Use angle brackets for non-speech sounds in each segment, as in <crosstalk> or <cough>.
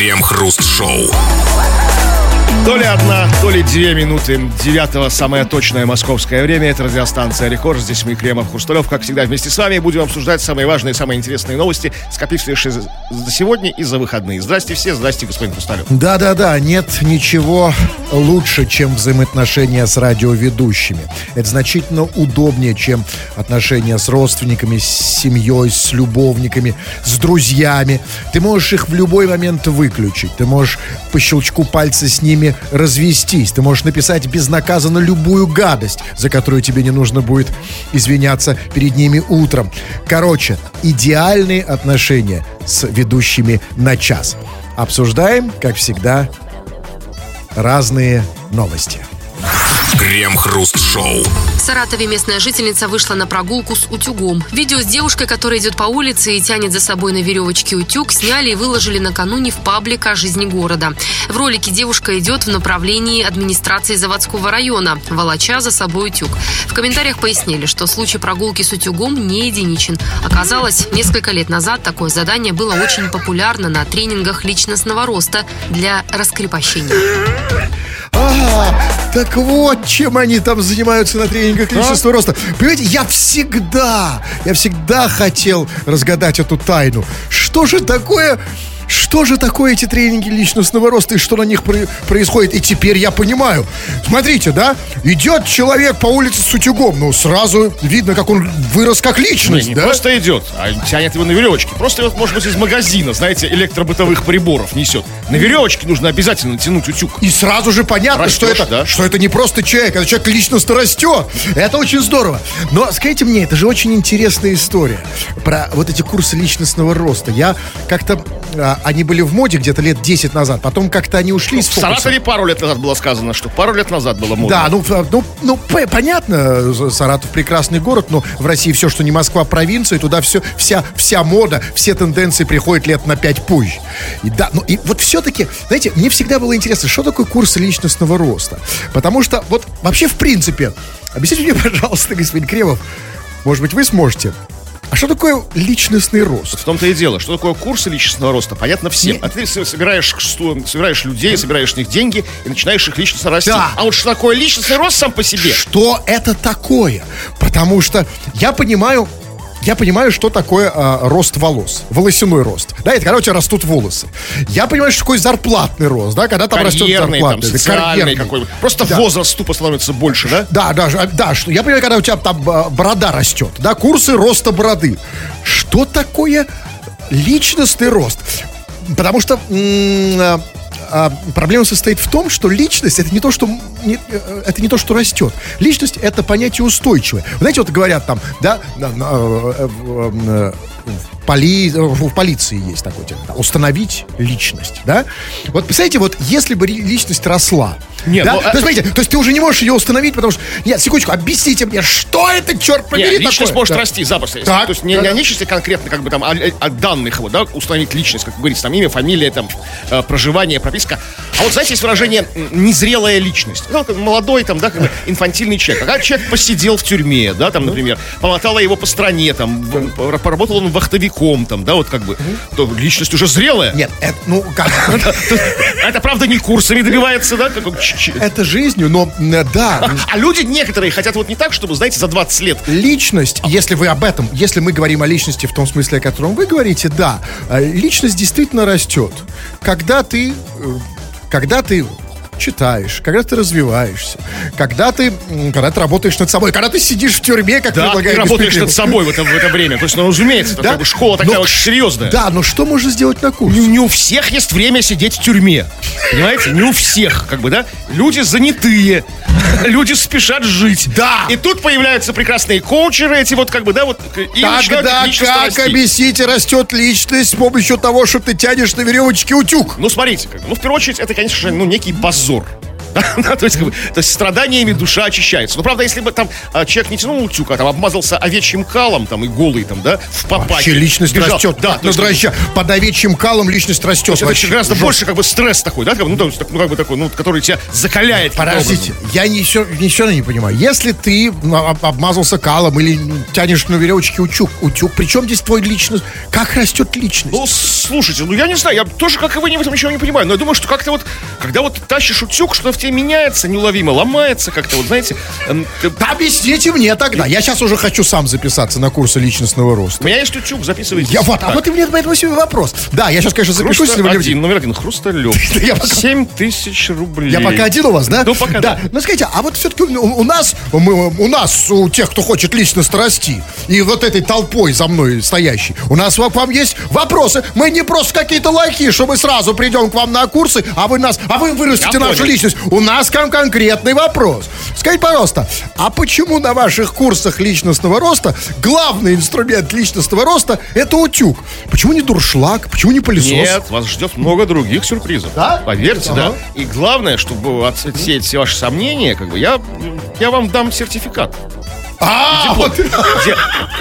Крем-хруст-шоу. То ли одна, то ли две минуты девятого, самое точное московское время. Это радиостанция «Рекорд». Здесь мы, Кремов, Хрусталев, как всегда, вместе с вами будем обсуждать самые важные, самые интересные новости, скопившиеся за сегодня и за выходные. Здрасте все, здрасте, господин Хрусталев. Да-да-да, нет ничего лучше, чем взаимоотношения с радиоведущими. Это значительно удобнее, чем отношения с родственниками, с семьей, с любовниками, с друзьями. Ты можешь их в любой момент выключить. Ты можешь по щелчку пальца с ними развестись. Ты можешь написать безнаказанно любую гадость, за которую тебе не нужно будет извиняться перед ними утром. Короче, идеальные отношения с ведущими на час. Обсуждаем, как всегда, разные новости. Крем-хруст-шоу. В Саратове местная жительница вышла на прогулку с утюгом. Видео с девушкой, которая идет по улице и тянет за собой на веревочке утюг, сняли и выложили накануне в паблик о жизни города. В ролике девушка идет в направлении администрации заводского района, волоча за собой утюг. В комментариях пояснили, что случай прогулки с утюгом не единичен. Оказалось, несколько лет назад такое задание было очень популярно на тренингах личностного роста для раскрепощения. А, так вот, чем они там занимаются на тренингах личностного роста. Понимаете, я всегда, я всегда хотел разгадать эту тайну. Что же такое что же такое эти тренинги личностного роста и что на них про- происходит? И теперь я понимаю. Смотрите, да, идет человек по улице с утюгом, ну сразу видно, как он вырос как личность, Не да? просто идет, а тянет его на веревочке. Просто вот, может быть, из магазина, знаете, электробытовых приборов несет. На веревочке нужно обязательно тянуть утюг. И сразу же понятно, Растешь, что это, да? что это не просто человек, это человек личностно растет. Это очень здорово. Но скажите мне, это же очень интересная история про вот эти курсы личностного роста. Я как-то, они были в моде где-то лет 10 назад, потом как-то они ушли из В фокуса. Саратове пару лет назад было сказано, что пару лет назад было модно. Да, ну, ну, ну понятно, Саратов прекрасный город, но в России все, что не Москва, провинция, туда все, вся, вся мода, все тенденции приходят лет на пять позже. И да, ну и вот все-таки, знаете, мне всегда было интересно, что такое курс личностного роста. Потому что вот вообще в принципе, объясните мне, <laughs> пожалуйста, господин Кремов, может быть, вы сможете, а что такое личностный рост? В том-то и дело, что такое курсы личностного роста, понятно всем. Не- А ты собираешь, что- собираешь людей, собираешь с них деньги и начинаешь их личностно расти. Да. А вот что такое личностный рост сам по себе? Что это такое? Потому что я понимаю, я понимаю, что такое а, рост волос, волосяной рост. Да, это когда у тебя растут волосы. Я понимаю, что такое зарплатный рост, да, когда там растет Карьерный, там, зарплата. социальный какой Просто Да. возраст тупо становится больше, да? Да, да, ж- да, что я понимаю, когда у тебя там а, борода растет, да, курсы роста бороды. Что такое личностный рост? Потому что м, а, проблема состоит в том, что личность это не то, что не- э, это не то, что растет. Личность это понятие устойчивое. Знаете, вот говорят там, да, э, э, в поли- в полиции есть такой термин, да, установить личность, да? Вот представляете, вот если бы личность росла, Нет, да, ну, то а- есть, смотрите, то есть ты уже не можешь ее установить, потому что, нет, секундочку, объясните мне, что это, черт Нет, побери, личность такое? может Да. расти запросто. Так, То есть не, да, не о личности конкретно, как бы там, а, а данных его, да, установить личность, как говорится, там имя, фамилия, там, э, проживание, прописка. А вот, знаете, есть выражение «незрелая личность». Ну, молодой, там, да, как бы инфантильный человек. Когда человек посидел в тюрьме, да, там, например, помотала его по стране, там, в- поработал он вахтовиком, там, да, вот как бы, то личность уже зрелая. Нет, это, ну, как, А <laughs> Это, правда, не курсами добивается, да, это жизнью, но, м, да, а люди некоторые хотят вот не так, чтобы, знаете, за 20 лет личность, если вы об этом, если мы говорим о личности в том смысле, о котором вы говорите, да, э, личность действительно растет. Когда ты, э, когда ты читаешь, когда ты развиваешься, когда ты, когда ты работаешь над собой, когда ты сидишь в тюрьме, как Да, ты предлагает работаешь господин над собой в это, в это время. То есть, ну, разумеется, Да? как бы школа такая Но- очень серьезная. Да, но что можно сделать на курсе? Не, не у всех есть время сидеть в тюрьме. Понимаете? Не у всех, как бы, да? Люди занятые, <laughs> люди спешат жить. Да. И тут появляются прекрасные коучеры, эти вот, как бы, да, вот, и Тогда как расти. объясните, растет личность с помощью того, что ты тянешь на веревочке утюг? Ну, смотрите, как бы, ну, в первую очередь, это, конечно же, ну, некий позор. <laughs> То, есть, страданиями душа очищается. Но правда, если бы там а, человек не тянул утюг, а там обмазался овечьим калом, там и голый там, да, в папаке. Вообще личность растет. Да, то есть. Под овечьим калом личность растет. это гораздо больше как бы стресс такой, да, ну, ну, как бы такой, ну, который тебя закаляет. Подождите, я ничего, не понимаю. Если ты ну, об- обмазался калом или тянешь на веревочке утюг, утюг, причем здесь твой личность? Как растет личность? Ну, слушайте, ну я не знаю, я тоже, как и вы, в этом ничего не понимаю. Но я думаю, что как-то вот, когда вот тащишь утюг, что-то тебе меняется неуловимо, ломается как-то, вот знаете. объясните мне тогда. Я сейчас уже хочу сам записаться на курсы личностного У роста. меня есть утюг, записывайте. Я вот, а вот и мне поэтому себе вопрос. Да, я сейчас, конечно, запишусь. Хруста один, номер один, хрусталев. 7 <laughs> тысяч рублей. Я пока один у вас, да? Ну, пока да. Ну, скажите, а вот все-таки у, у нас, мы, у нас, у тех, кто хочет личностно расти, и вот этой толпой за мной стоящей, у нас к вам есть вопросы. Мы не просто какие-то лохи, что мы сразу придем к вам на курсы, а вы нас, а вы вырастите Я нашу понял. личность. У нас кон- конкретный вопрос. Скажите, пожалуйста, а почему на ваших курсах личностного роста главный инструмент личностного роста это утюг? Почему не дуршлаг? Почему не пылесос? Нет, вас ждет много других сюрпризов. Да? Поверьте, Ага. да. И главное, чтобы отсеять все ваши сомнения, как бы я, я вам дам сертификат. А, вот. Где,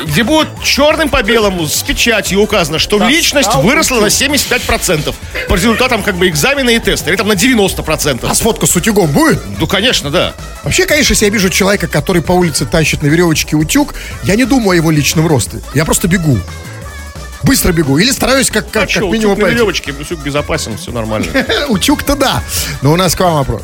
где будет черным по белому с печатью указано, что личность выросла на 75% по результатам как бы экзамена и теста. Или там на 90%. А сфотка с утюгом будет? Ну, конечно, да. Вообще, конечно, если я вижу человека, который по улице тащит на веревочке утюг, я не думаю о его личном росте. Я просто бегу. Быстро бегу. Или стараюсь как, как, А как минимум утюг на веревочке, утюг безопасен, все нормально. <laughs> Утюг-то да. Но у нас к вам вопрос.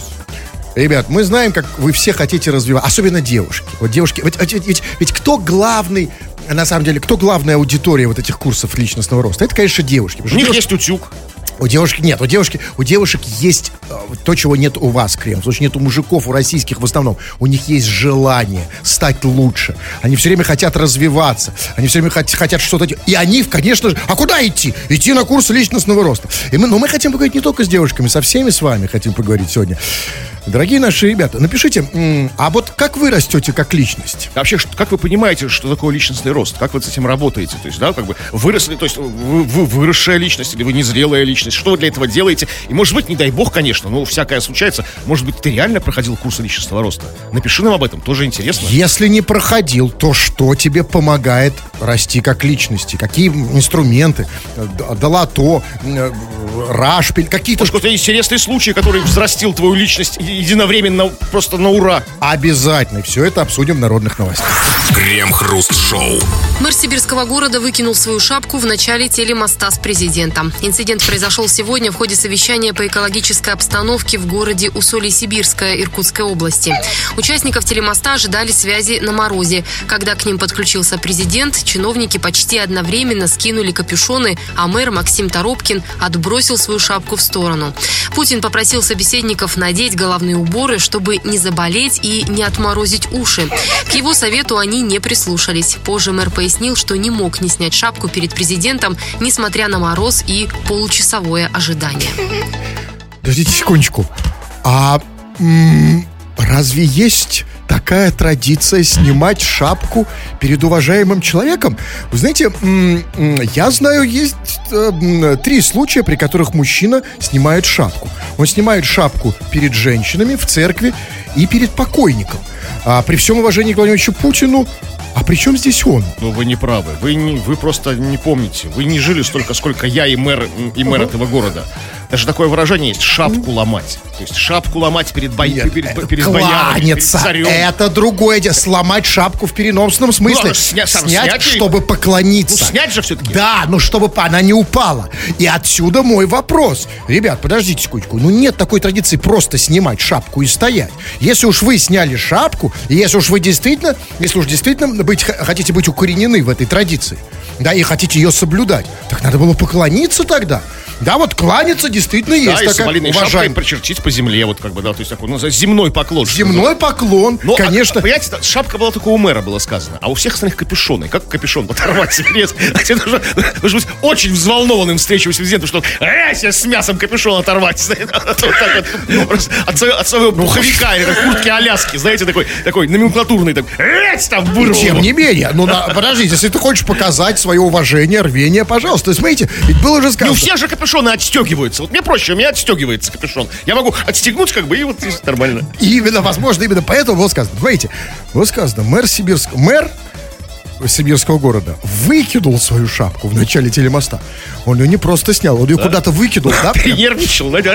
Ребят, мы знаем, как вы все хотите развивать, особенно девушки. Вот девушки, ведь, ведь- ведь- ведь кто главный, на самом деле, кто главная аудитория вот этих курсов личностного роста? Это, конечно, девушки. У них девушки- есть утюг. У девушки нет, у девушки, у девушек есть э, то, чего нет у вас, Крем. Что нет у мужиков, у российских в основном. У них есть желание стать лучше. Они все время хотят развиваться. Они все время хот- хотят что-то делать. И они, конечно же, а куда идти? Идти на курсы личностного роста. И мы, но мы хотим поговорить не только с девушками, со всеми с вами хотим поговорить сегодня. Дорогие наши ребята, напишите, а вот как вы растете как личность? Вообще, как вы понимаете, что такое личностный рост? Как вы с этим работаете? То есть, да, как бы выросли, то есть вы, вы выросшая личность или вы незрелая личность? Что вы для этого делаете? И может быть, не дай бог, конечно, ну, всякое случается. Может быть, ты реально проходил курсы личностного роста? Напиши нам об этом, тоже интересно. Если не проходил, то что тебе помогает расти как личности? Какие инструменты? Долото, э, рашпиль, какие-то... Может, какой-то интересный случай, который взрастил твою личность единовременно просто на ура. Обязательно. Все это обсудим в народных новостях. Крем-хруст-шоу. Мэр сибирского города выкинул свою шапку в начале телемоста с президентом. Инцидент произошел сегодня в ходе совещания по экологической обстановке в городе Усолье-Сибирское Иркутской области. Участников телемоста ожидали связи на морозе. Когда к ним подключился президент, чиновники почти одновременно скинули капюшоны, а мэр Максим Торопкин отбросил свою шапку в сторону. Путин попросил собеседников надеть головные уборы, чтобы не заболеть и не отморозить уши. К его совету они не прислушались. Позже мэр пояснил, что не мог не снять шапку перед президентом, несмотря на мороз и получасовое ожидание. Подождите секундочку. А м, разве есть такая традиция снимать шапку перед уважаемым человеком? Вы знаете, м, м, я знаю, есть э, три случая, при которых мужчина снимает шапку. Он снимает шапку перед женщинами в церкви и перед покойником. А при всем уважении к Владимиру Ильичу Путину, а при чем здесь он? Ну, вы не правы. Вы, не, вы просто не помните. Вы не жили столько, сколько я и мэр, и мэр этого города. Даже такое выражение есть «шапку ломать». То есть шапку ломать перед, бо... перед, перед, перед боярами, перед царем. Это другое дело. Сломать шапку в переносном смысле. ладно, сня- снять, снять чтобы поклониться. Ну, снять же все-таки. Да, но чтобы она не упала. И отсюда мой вопрос. Ребят, подождите секундочку. Ну нет такой традиции просто снимать шапку и стоять. Если уж вы сняли шапку, и если уж вы действительно, если уж действительно быть, хотите быть укоренены в этой традиции, да, и хотите ее соблюдать, так надо было поклониться тогда. Да, вот кланяться действительно есть Да, и такая шапкой уважаемая. прочертить по земле, вот как бы, да, то есть такой, ну, земной поклон. Земной поклон, Ну, а, конечно. понимаете, та- шапка была только у мэра, было сказано, а у всех остальных капюшоны. Как капюшон оторвать себе? <laughs> Это нужно, нужно быть очень взволнованным встречей с президентом, что э, с мясом капюшон оторвать. <laughs> просто От своего, пуховика или куртки Аляски, знаете, такой, такой номенклатурный, так, там вырвал. Тем не менее, ну подождите, если ты хочешь показать свое уважение, рвение, пожалуйста. Смотрите, ведь было уже сказано. всех же капюшоны отстегиваются. Вот мне проще, у меня отстегивается капюшон. Я могу отстегнуть как бы, и вот и нормально. И именно, возможно, именно поэтому было сказано. Понимаете, было сказано, мэр Сибирского, мэр сибирского города выкинул свою шапку в начале телемоста. Он ее не просто снял, он ее куда-то выкинул, да? Нервничал, знаете,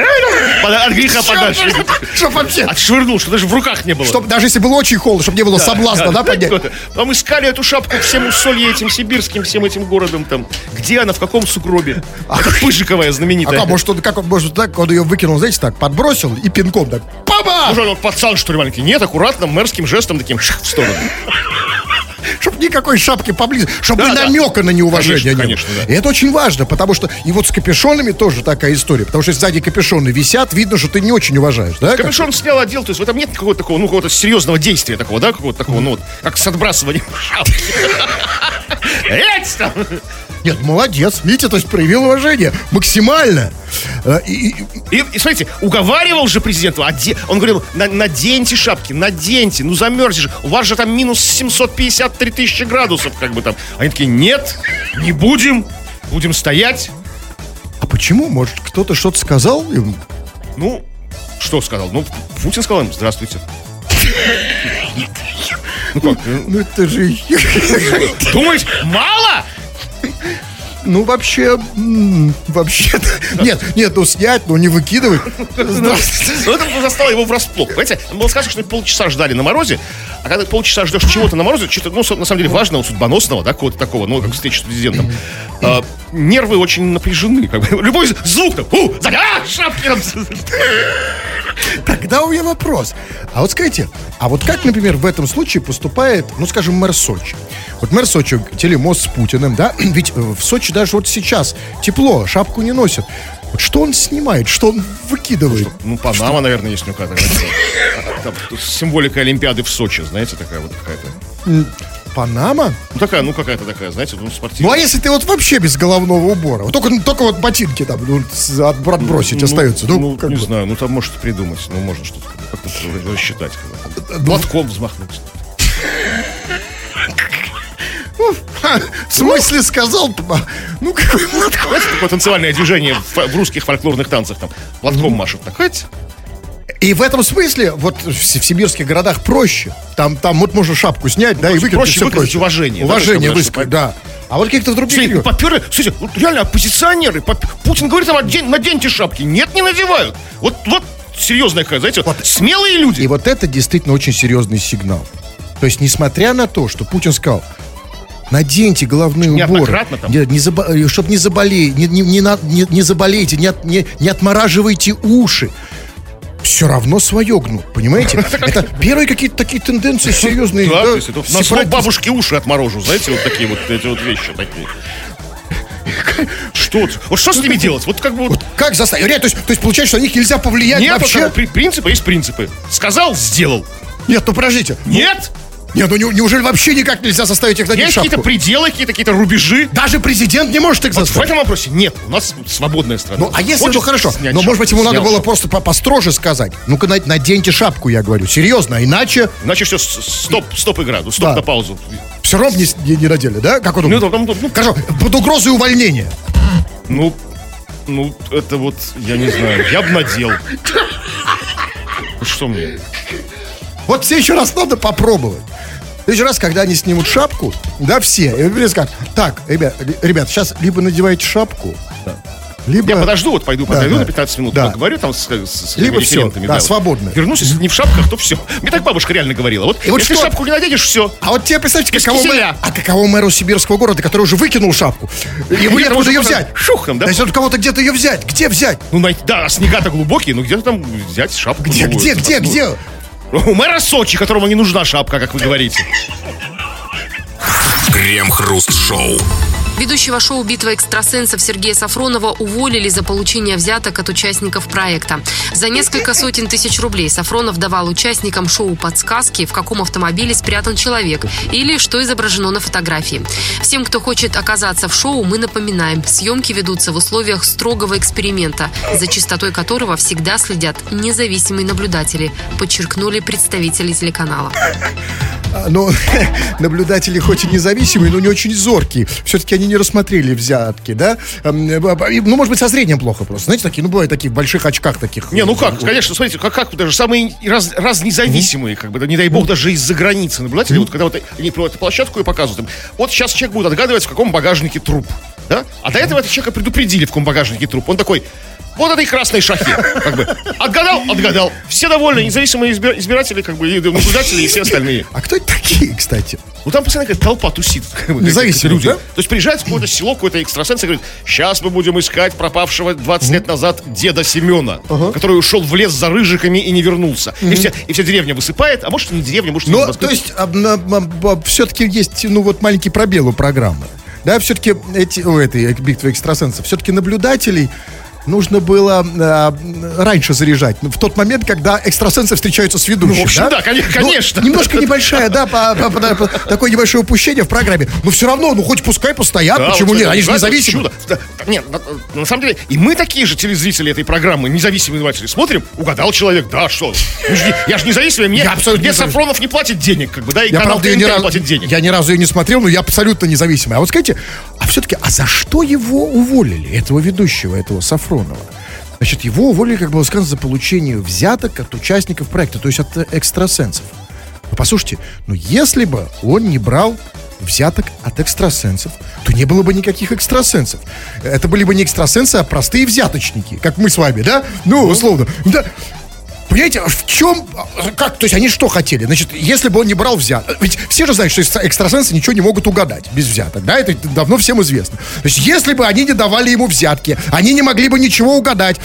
от греха подальше. Чтоб вообще, Отшвырнул, что даже в руках не было. чтоб даже если было очень холодно, чтобы не было соблазна, да, поднять. Там искали эту шапку всем усолье этим сибирским, всем этим городом там. Где она, в каком сугробе? Это Пыжиковая А знаменитая. как, может, он, как он, может, так, он ее выкинул, знаете, так, подбросил и пинком так, папа! Может, он пацан, что ли, маленький? Нет, аккуратно, мэрским жестом таким шах, в сторону. Чтоб никакой шапки поблизости, чтобы Да, да. намека на неуважение Конечно, не было. конечно, да. И это очень важно, потому что и вот с капюшонами тоже такая история, потому что сзади капюшоны висят, видно, что ты не очень уважаешь, да? Капюшон снял, одел, то есть в этом нет какого-то такого, ну, какого-то серьезного действия такого, да, какого-то такого, ну, вот, как с отбрасыванием <laughs> шапки. Эть там! Нет, молодец, видите, то есть проявил уважение максимально. Э, И, и- И, смотрите, уговаривал же президент, оде- он говорил, «На- наденьте шапки, наденьте, ну замерзли же, у вас же там минус 753 тысячи градусов, как бы там. Они такие, нет, не будем, будем стоять. а почему? Может, кто-то что-то сказал им? Ну, что сказал? Ну, Путин сказал им, здравствуйте. Ну как, Ну это же... <laughs> думаете, мало? Ну вообще... Вообще... Нет, нет, ну снять, ну не выкидывать. Ну, это застало его врасплох. Понимаете, было сказано, что полчаса ждали на морозе, а когда полчаса ждешь чего-то на морозе, что-то, ну, на самом деле, важного, судьбоносного, да, какого-то такого, ну, как встреча с президентом, а, нервы очень напряжены. Как бы. Любой звук там, у, за- а, шапки там. Тогда у меня вопрос. А вот скажите, а вот как, например, в этом случае поступает, ну, скажем, мэр Сочи? Вот мэр Сочи, телемост с Путиным, да? <clears throat> Ведь э, в Сочи даже вот сейчас тепло, шапку не носят. Вот что он снимает, что он выкидывает? Ну, Панама, наверное, есть у него какая-то. Там Символика Олимпиады в Сочи, знаете, такая вот какая-то. Панама? Ну, такая, ну, какая-то такая, знаете, ну, спортивная. Ну, а если ты вот вообще без головного убора? Вот только, только вот ботинки там ну, отбросить остаются. Ну, Ну, не бы. знаю, ну там может придумать, ну можно что-то как-то рассчитать. как бы. Платком взмахнуть. В смысле сказал? Ну, какой платок? Знаете, такое танцевальное движение в, в русских фольклорных танцах там. Платком машут так, хоть. И в этом смысле, вот в, сибирских городах проще. Там, там вот можно шапку снять, да, и выкинуть. проще всё выказать уважение, да, Уважение чтобы, высказать, да. А вот каких-то других... Ну, регионах- поперли, слушайте, вот реально оппозиционеры. поп- Путин говорит, там, «Одень- наденьте шапки. Нет, не надевают. Вот, вот серьезная знаете, вот, смелые люди. И вот это действительно очень серьезный сигнал. То есть, несмотря на то, что Путин сказал, наденьте головные уборы, там. не, не чтобы не заболеете, не, не, не, не- не заболеете, не, от- не, не отмораживайте уши. Все равно свое гнут, понимаете? Это первые какие-то такие тенденции серьезные. Да, то есть это на бабушки уши отморожу, знаете, вот такие вот эти вот вещи такие. Что? вот- что с ними делать? Вот как бы вот... Как заставить? Реально, То есть, то есть получается, что на них нельзя повлиять Нет, вообще? при- принципы есть принципы. Сказал, сделал. Нет, ну подождите. Нет, Нет, ну не- неужели вообще никак нельзя заставить их надеть есть шапку? какие-то пределы, какие-то какие-то рубежи. Даже президент не может их Вот в заставить. этом вопросе нет. У нас свободная страна. Ну, а если, Хочешь ну хорошо, снять но шапку, может быть ему надо было шапку. просто по- построже сказать. Ну-ка, на- наденьте шапку, я говорю. Серьезно, а иначе Иначе все, стоп, стоп игра, ну, стоп Да. на паузу. все равно не, не- не надели, да? Как он Ну, ну, ну, Хорошо, под угрозой увольнения. ну, ну, это вот, я не знаю, я бы надел. <laughs> Ну, Что мне? Вот в следующий раз надо попробовать. В следующий раз, когда они снимут шапку, да, все, и вы скажут, так, ребят, ребят, сейчас либо надеваете шапку, либо... Я подожду, вот пойду, Да, подойду да. на 15 минут, Да. поговорю там с, с, с Либо референтами, да, вот. свободно. Вернусь, если не в шапках, то все. Мне так бабушка реально говорила. Вот, И вот если что- шапку не наденешь, все. А вот тебе представьте, Без каково, мэ- а каково мэру сибирского города, который уже выкинул шапку. Где-то некуда можно ее взять. шух там, да? Да если он кого-то где-то ее взять, где взять? Ну, найти, да, снега-то глубокие, ну где-то там взять шапку. Где, где, где, где? У мэра Сочи, которому не нужна шапка, как вы говорите. Крем-хруст-шоу. Ведущего шоу «Битва экстрасенсов» Сергея Сафронова уволили за получение взяток от участников проекта. За несколько сотен тысяч рублей Сафронов давал участникам шоу подсказки, в каком автомобиле спрятан человек или что изображено на фотографии. Всем, кто хочет оказаться в шоу, мы напоминаем, съемки ведутся в условиях строгого эксперимента, за чистотой которого всегда следят независимые наблюдатели, подчеркнули представители телеканала. <laughs> но <laughs> наблюдатели хоть и независимые, но не очень зоркие. Все-таки они не рассмотрели взятки, да? Эм, э, Ну, может быть, со зрением плохо просто. Знаете, такие, ну, бывают такие в больших очках таких. Не, ну как, конечно, смотрите, как, как даже самые раз, раз независимые, как бы, да, не дай бог, даже из-за границы наблюдатели, вот когда вот они проводят площадку и показывают им, вот сейчас человек будет отгадывать, в каком багажнике труп, да? А до этого этого человека предупредили, в каком багажнике труп. Он такой, вот этой красной шахе. Как бы. Отгадал? Отгадал. Все довольны, независимые избир- избиратели, как бы, и наблюдатели, и все остальные. А кто это такие, кстати? Ну там постоянно какая-то толпа тусит. как бы, Независимых, люди. да? То есть приезжает в какое-то село, какой-то экстрасенс и говорит, сейчас мы будем искать пропавшего 20 лет назад деда Семена, который ушел в лес за рыжиками и не вернулся. И, вся, и вся деревня высыпает, а может и не деревня, может и не Но, Москва. то есть, все-таки есть, ну, вот маленький пробел у программы. Да, все-таки эти, у этой битвы экстрасенсов, все-таки наблюдателей нужно было э, раньше заряжать. Ну, В тот момент, когда экстрасенсы встречаются с ведущим. Ну, в общем, да, коне- Ну, конечно. немножко небольшая, да, по- по- по- по- такое небольшое упущение в программе. Но все равно, ну хоть пускай постоят, Да, почему вот, нет? Они же независимы. чудо. Да, да, Нет, на, на самом деле, и мы такие же телезрители этой программы, независимые наблюдатели, смотрим, угадал человек, да, что? Ну, Я же независимый, мне, Я абсолютно мне независимый. Сафронов не платит денег, как бы, да, и Я, канал правда, не разу, платит денег. я ни разу ее не смотрел, но я абсолютно независимый. А вот скажите, а все-таки, а за что его уволили, этого ведущего, этого Сафронова? Значит, его уволили, как было сказано, за получение взяток от участников проекта, то есть от э, экстрасенсов. Ну, послушайте, ну если бы он не брал взяток от экстрасенсов, то не было бы никаких экстрасенсов. Это были бы не экстрасенсы, а простые взяточники, как мы с вами, да? Ну, условно. Да. Понимаете, в чем, как, то есть они что хотели? Значит, если бы он не брал взяток, ведь все же знают, что экстра- экстрасенсы ничего не могут угадать без взяток, да, это давно всем известно. То есть если бы они не давали ему взятки, они не могли бы ничего угадать.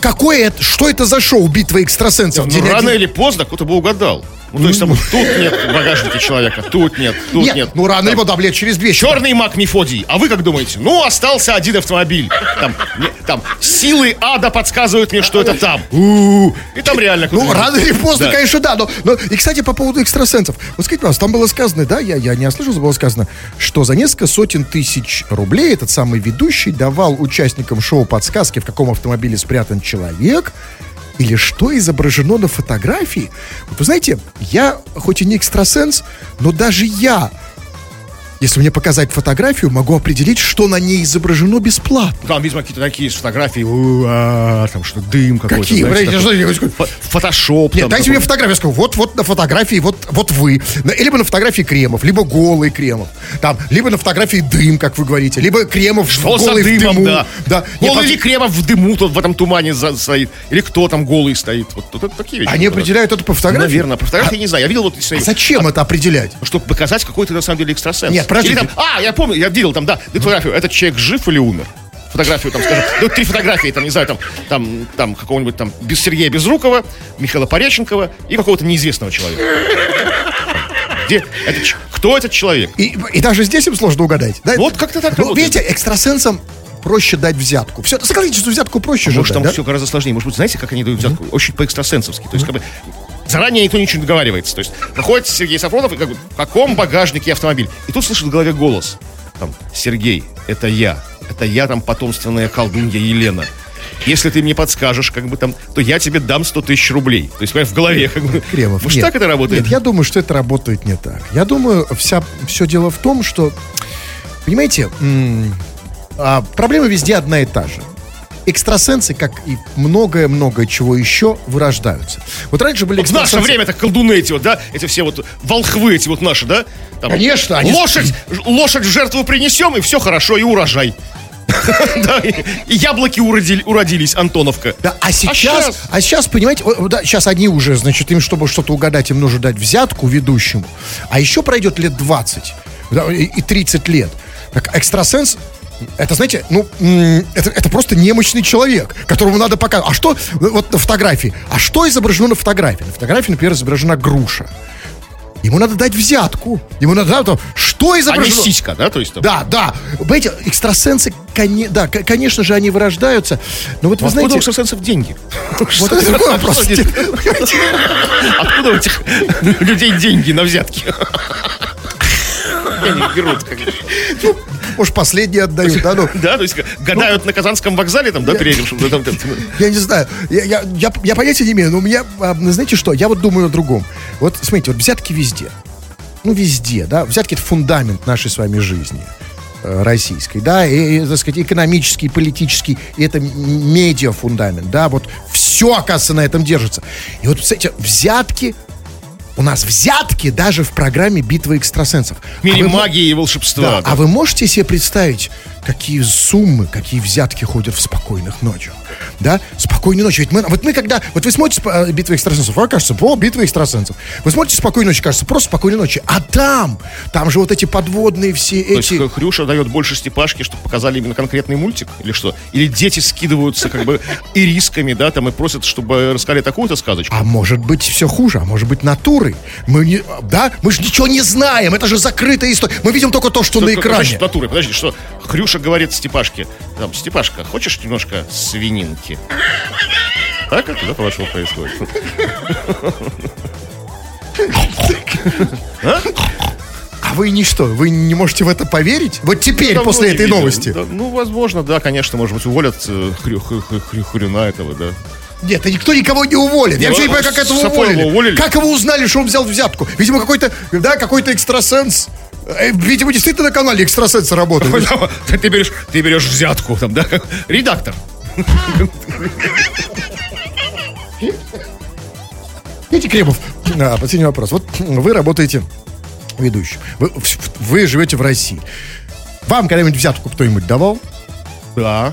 Какое это, что это за шоу «Битва экстрасенсов»? Ну, рано один- или поздно кто-то бы угадал. Ну, то есть там тут нет в багажнике человека, тут нет, тут нет, нет. ну рано или поздно, лет через две. Черный маг Мефодий. А вы как думаете? Ну, остался один автомобиль. Там, не- там силы ада подсказывают мне, что это там. У-у-у. И там реально Ну, рано или поздно, Да. конечно, да. Но, но- и, кстати, по поводу экстрасенсов. Вот скажите, пожалуйста, там было сказано, да, я, я не ослышался, было сказано, что за несколько сотен тысяч рублей этот самый ведущий давал участникам шоу подсказки, в каком автомобиле спрятан человек, или что изображено на фотографии. Вот вы знаете, я, хоть и не экстрасенс, но даже я, если мне показать фотографию, могу определить, что на ней изображено бесплатно. Там, видимо, какие-то такие фотографии. Там что, дым какой-то. Какие? знаете, такой. Фотошоп. Нет, дайте мне фотографию. Я скажу, вот, вот на фотографии, вот, вот вы. Либо на фотографии Кремов, либо голый Кремов. Там, либо на фотографии дым, как вы говорите, либо Кремов Что за голый в дымом, дыму. да. да. Нет, Голый под- или Кремов в дыму тут в этом тумане за- стоит. Или кто там голый стоит. Вот, вот это такие вещи. Они определяют это по фотографии? Наверное, по фотографии не знаю. Я видел вот... А зачем это определять? Чтобы показать, какой ты на самом деле экстрасенс. Нет, подождите. Или там, а, я помню, я видел там, да, фотографию. Этот человек жив или умер? Фотографию там, скажем, ну, три фотографии, там, не знаю, там, там, там, какого-нибудь там, без Сергея Безрукова, Михаила Пореченкова и какого-то неизвестного человека. Где, это, кто этот человек? И, и даже здесь им сложно угадать. Да? Вот как-то так Ну, работает. видите, экстрасенсам проще дать взятку. Все, согласитесь, что взятку проще же Может, дать, там да? все гораздо сложнее. Может быть, знаете, как они дают взятку? Очень по-экстрасенсовски. То есть, как бы, заранее никто ничего не договаривается. То есть, находится Сергей Сафронов, и как в каком багажнике автомобиль? И тут слышит в голове голос. Там, Сергей, это я. Это я там потомственная колдунья Елена. Если ты мне подскажешь, как бы там, то я тебе дам 100 тысяч рублей. То есть, в голове, как бы. Кремов. Может, нет. так это работает? Нет, я думаю, что это работает не так. Я думаю, вся, все дело в том, что, понимаете, а, проблема везде одна и та же. Экстрасенсы, как и многое-многое чего еще, вырождаются. Вот раньше были Вот в наше экстрасенсы... время так колдуны эти вот, да, эти все вот волхвы эти вот наши, да? Там, Конечно, они- Лошадь, лошадь в жертву принесем, и все хорошо, и урожай. <laughs> Да, и яблоки уродили- уродились, Антоновка. Да, а сейчас, щас? а сейчас, понимаете, сейчас они уже, значит, им, чтобы что-то угадать, им нужно дать взятку ведущему. А еще пройдет лет 20 да, и, и 30 лет. Так экстрасенс, это, знаете, ну, это, это просто немощный человек, которому надо показать. А что, вот на фотографии, а что изображено на фотографии? На фотографии, например, изображена груша. Ему надо дать взятку. Ему надо дать, что А не изображено... сиська, да, то есть там? Да, да. Понимаете, экстрасенсы, коне- да, к- конечно же, они вырождаются. Но вот вы Откуда знаете... у экстрасенсов деньги? Вот это другой вопрос. Откуда у этих людей деньги на взятки? Они берут, как. Может, последние отдают, да, ну, Да, то есть гадают на Казанском вокзале там, да, там- я не знаю, я, я, я, я понятия не имею, но у меня, а, знаете что, я вот думаю о другом. Вот, смотрите, вот взятки везде. ну, везде, да, взятки это фундамент нашей с вами жизни э, российской, да, и, и, так сказать, экономический, политический, и это медиа фундамент, да, вот все, оказывается, на этом держится. И вот, кстати, взятки, у нас взятки даже в программе «Битва экстрасенсов». В мире А вы магии и волшебства. да, да. а вы можете себе представить, какие суммы, какие взятки ходят в спокойных ночью? Да? Спокойной ночью. Ведь мы, вот мы когда... Вот вы смотрите э, «Битву экстрасенсов», вам кажется, о, «Битва экстрасенсов». Вы смотрите «Спокойной ночи», кажется, просто «Спокойной ночи». А там, там же вот эти подводные все То есть эти... Х- Хрюша дает больше степашки, чтобы показали именно конкретный мультик? Или что? Или дети скидываются как бы и рисками, да, там и просят, чтобы рассказали такую-то сказочку? А может быть все хуже, а может быть натурой. Мы не, да, мы же ничего не знаем, это же закрытая история. Мы видим только то, что на Что- экране. Значит, натурой. Подожди, что Хрюша говорит Степашке, там, Степашка, хочешь немножко свининки? Так это, да, по-вашему, происходит? А вы не что, вы не можете в это поверить? Вот теперь, Давно после этой видел. новости. Да, ну, возможно, да, конечно, может быть, уволят э, хрю- хрю- хрю- хрюна этого, да. Нет, никто никого не уволит. Я Ну, вообще не понимаю, как этого уволили. уволили? Как его узнали, что он взял взятку? Видимо, какой-то, да, какой-то экстрасенс. Э, Видимо, действительно на канале экстрасенсы работают. <laughs> Ты берешь, ты берешь взятку, там, да, редактор. Видите, Кремов, а, последний вопрос. Вот вы работаете ведущим. Вы, вы живете в России. Вам когда-нибудь взятку кто-нибудь давал? Да.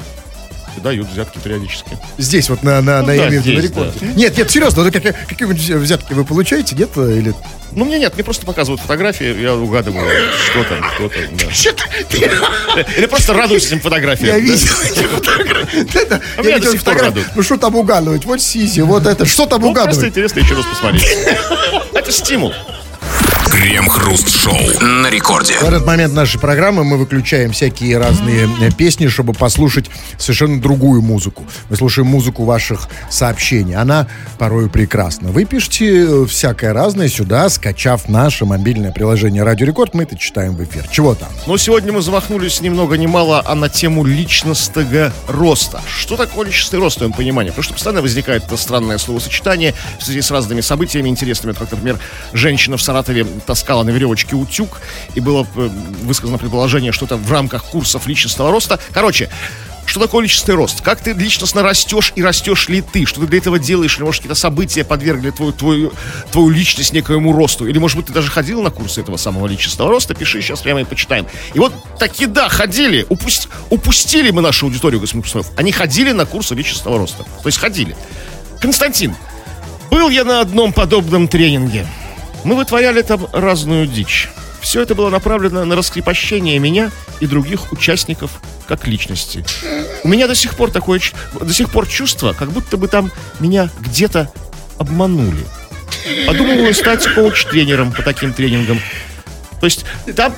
Дают взятки периодически. Здесь вот на, на, Ну на, да, имею виду, на здесь, рекорде. Нет, нет, серьезно, ну, какие- какие-нибудь взятки вы получаете, нет? Или... Ну, мне нет, мне просто показывают фотографии, я угадываю, что там, кто там, да. Или просто радуюсь этим фотографиям. Я да. видел эти фотографии. Да-да, А Я видел фотографии. Ну что там угадывать? Вот сиси, вот это. Что там Ну, просто угадывать? интересно еще раз посмотреть. <laughs> Это стимул. Крем-хруст-шоу на рекорде. В этот момент нашей программы мы выключаем всякие разные э, песни, чтобы послушать совершенно другую музыку. Мы слушаем музыку ваших сообщений. Она порой прекрасна. Вы пишите э, всякое разное сюда, скачав наше мобильное приложение Радио Рекорд. Мы это читаем в эфир. Чего там? Но сегодня мы замахнулись ни много ни мало, а на тему личностного роста. Что такое личностный рост в твоем понимании? Потому что постоянно возникает это странное словосочетание в связи с разными событиями интересными, как, например, женщина в Саратове таскала на веревочке утюг, и было э, высказано предположение, что это в рамках курсов личностного роста. Короче, что такое личностный рост? Как ты личностно растешь и растешь ли ты? Что ты для этого делаешь? Или, может, какие-то события подвергли твою, твою, твою личность некоему росту? Или, может быть, ты даже ходил на курсы этого самого личностного роста? Пиши, сейчас прямо и почитаем. И вот таки да, ходили. Упусть- упустили мы нашу аудиторию, господин Кустов. Они ходили на курсы личностного роста. То есть ходили. Константин, был я на одном подобном тренинге. Мы вытворяли там разную дичь. Все это было направлено на раскрепощение меня и других участников как личности. У меня до сих пор такое, до сих пор чувство, как будто бы там меня где-то обманули. Подумываю стать коуч-тренером по таким тренингам. То есть там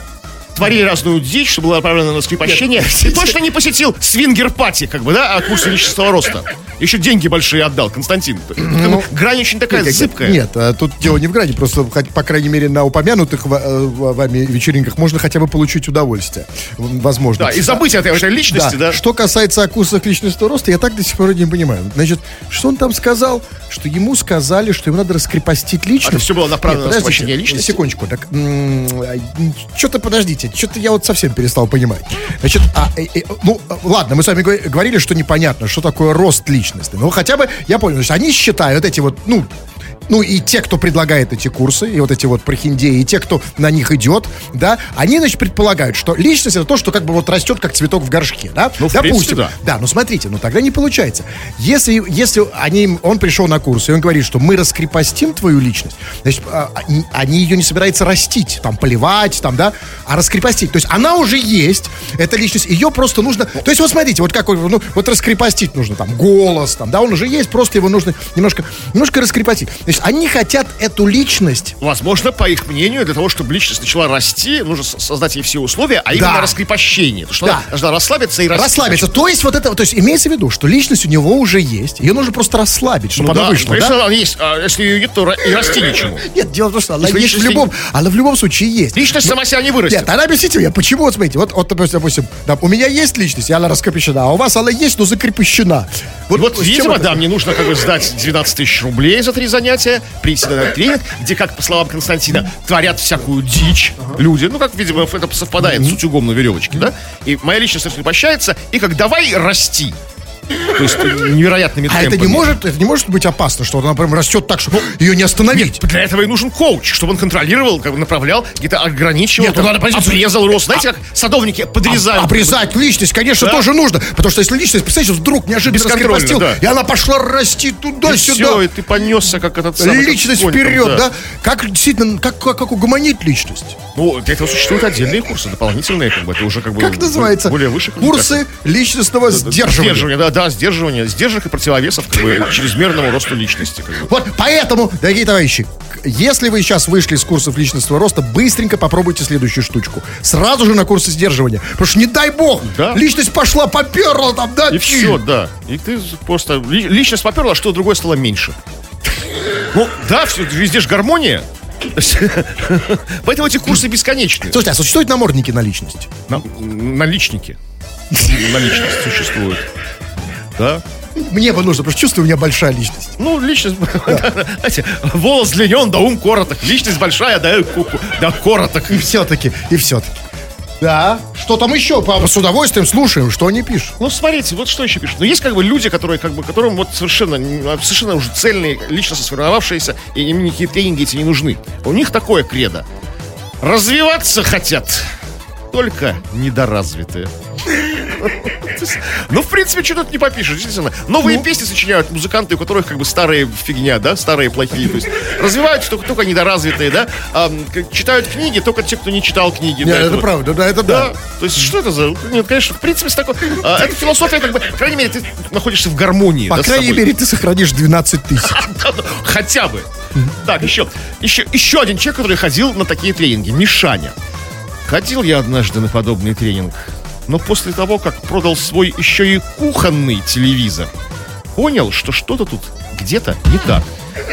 творили разную дичь, что было направлено на раскрепощение. И точно не посетил свингер-пати, как бы, да, а курс личностного роста. Еще деньги большие отдал, Константин. Бы Грань очень такая зыбкая. Нет, а тут дело не в граде, просто, по крайней мере, на упомянутых э, вами вечеринках можно хотя бы получить удовольствие. Возможно. Да, и забыть этой, этой личности, да. Что касается о курсах личностного роста, я так до сих пор не понимаю. Значит, что он там сказал? Что ему сказали, что ему надо раскрепостить личность. А это всё было направлено Нет, на личности? Секундочку. Так, что-то подождите. Что-то я вот совсем перестал понимать. Значит, а, э, э, ну, ладно, мы с вами говори- говорили, что непонятно, что такое рост личности. Ну, хотя бы, я понял, значит, они считают эти вот, ну, ну и те, кто предлагает эти курсы, и вот эти вот прохиндеи, и те, кто на них идет, да, они, значит, предполагают, что личность это то, что как бы вот растет, как цветок в горшке, да? Ну, в Допустим, принципе, да. да, ну смотрите, ну тогда не получается. Если, если они, он пришел на курс, и он говорит, что мы раскрепостим твою личность, значит, а, они- они ее не собираются растить, там, поливать, там, да, а раскрепостить. То есть она уже есть, эта личность, ее просто нужно... То есть вот смотрите, вот как, ну, вот раскрепостить нужно, там, голос, там, да, он уже есть, просто его нужно немножко, немножко раскрепостить. Значит, они хотят эту личность Возможно, по их мнению, для того, чтобы личность начала расти, нужно со- создать ей все условия, а именно Да. раскрепощение. То, что Да. она должна расслабиться и расти. расслабиться. То есть вот это, то есть имеется в виду, что личность у него уже есть, ее нужно просто расслабить, чтобы Ну она да, вышла, конечно, да? она есть. А если ее нет, то и расти нечему. Нет, дело в том, что она Если есть в любом, она в любом случае есть. Личность сама себя не вырастет. Нет, она объясните мне, почему, вот смотрите, вот, вот допустим, да, у меня есть личность, и она раскрепощена, а у вас она есть, но закрепощена. Вот, чем видимо, да, мне нужно как бы сдать 12 тысяч рублей за три занятия. Прийти на тренинг, где, как по словам Константина, творят всякую дичь люди. Ну, как, видимо, это совпадает с утюгом на веревочке, да? И моя личность раскрепощается, и как давай расти. То есть невероятными А это не может, это не может быть опасно, что она прям растет так, что ее не остановить. Для этого и нужен коуч, чтобы он контролировал, как бы направлял, где-то ограничивал, Нет, там, ну надо понять, обрезал рост. Знаете, как садовники подрезают. Обрезать личность, конечно, Да. тоже нужно. Потому что если личность, представляете, вдруг неожиданно раскрепостил, да. и она пошла расти И туда-сюда. все, и ты понесся, как этот самый... Личность конь, вперед, там, да? Как действительно, как, как, как угомонить личность? Ну, для этого существуют отдельные курсы, дополнительные, как бы, это уже как бы... Как называется? Более выше Курсы личностного сдерживания. Сдерживание, да, да, сдерживание, сдержек и противовесов как бы, чрезмерному росту личности. Как бы. Вот поэтому, дорогие товарищи, если вы сейчас вышли из курсов личностного роста, быстренько попробуйте следующую штучку. Сразу же на курсы сдерживания. Потому что не дай бог, Да. личность пошла, поперла там, да? И все, да. И ты просто... ли- Личность поперла, а что другое стало меньше. Ну, да, все, везде же гармония. <laughs> Поэтому эти курсы бесконечны. Слушайте, а существуют намордники на личность? На- Наличники. Наличность существует. Да. Мне бы нужно, потому что чувствую, у меня большая личность. Ну, личность, <laughs> знаете, волос длинен, да ум короток. Личность большая, да, да короток. И все-таки, и все-таки. Да. Что там еще? Папа, с удовольствием слушаем, что они пишут. Ну, смотрите, вот что еще пишут. Ну, есть как бы люди, которые, как бы, которым вот совершенно, совершенно уже цельные, личностно сформировавшиеся, и им никакие тренинги эти не нужны. У них такое кредо. Развиваться хотят только недоразвитые. Ну, в принципе, что тут не попишешь, действительно. Новые песни сочиняют музыканты, у которых как бы старые фигня, да, старые плохие. То есть развиваются только, только недоразвитые, да. А, читают книги только те, кто не читал книги. Нет, это правда, да, это да. Да. То есть, что это за... Нет, конечно, в принципе, с такой... а, эта философия, как бы, по крайней мере, ты находишься в гармонии. По да, крайней мере, ты сохранишь 12 тысяч. <laughs> Хотя бы. Так, еще, еще, еще один человек, который ходил на такие тренинги. Мишаня. Ходил я однажды на подобный тренинг, но после того, как продал свой еще и кухонный телевизор, понял, что что-то тут где-то не так.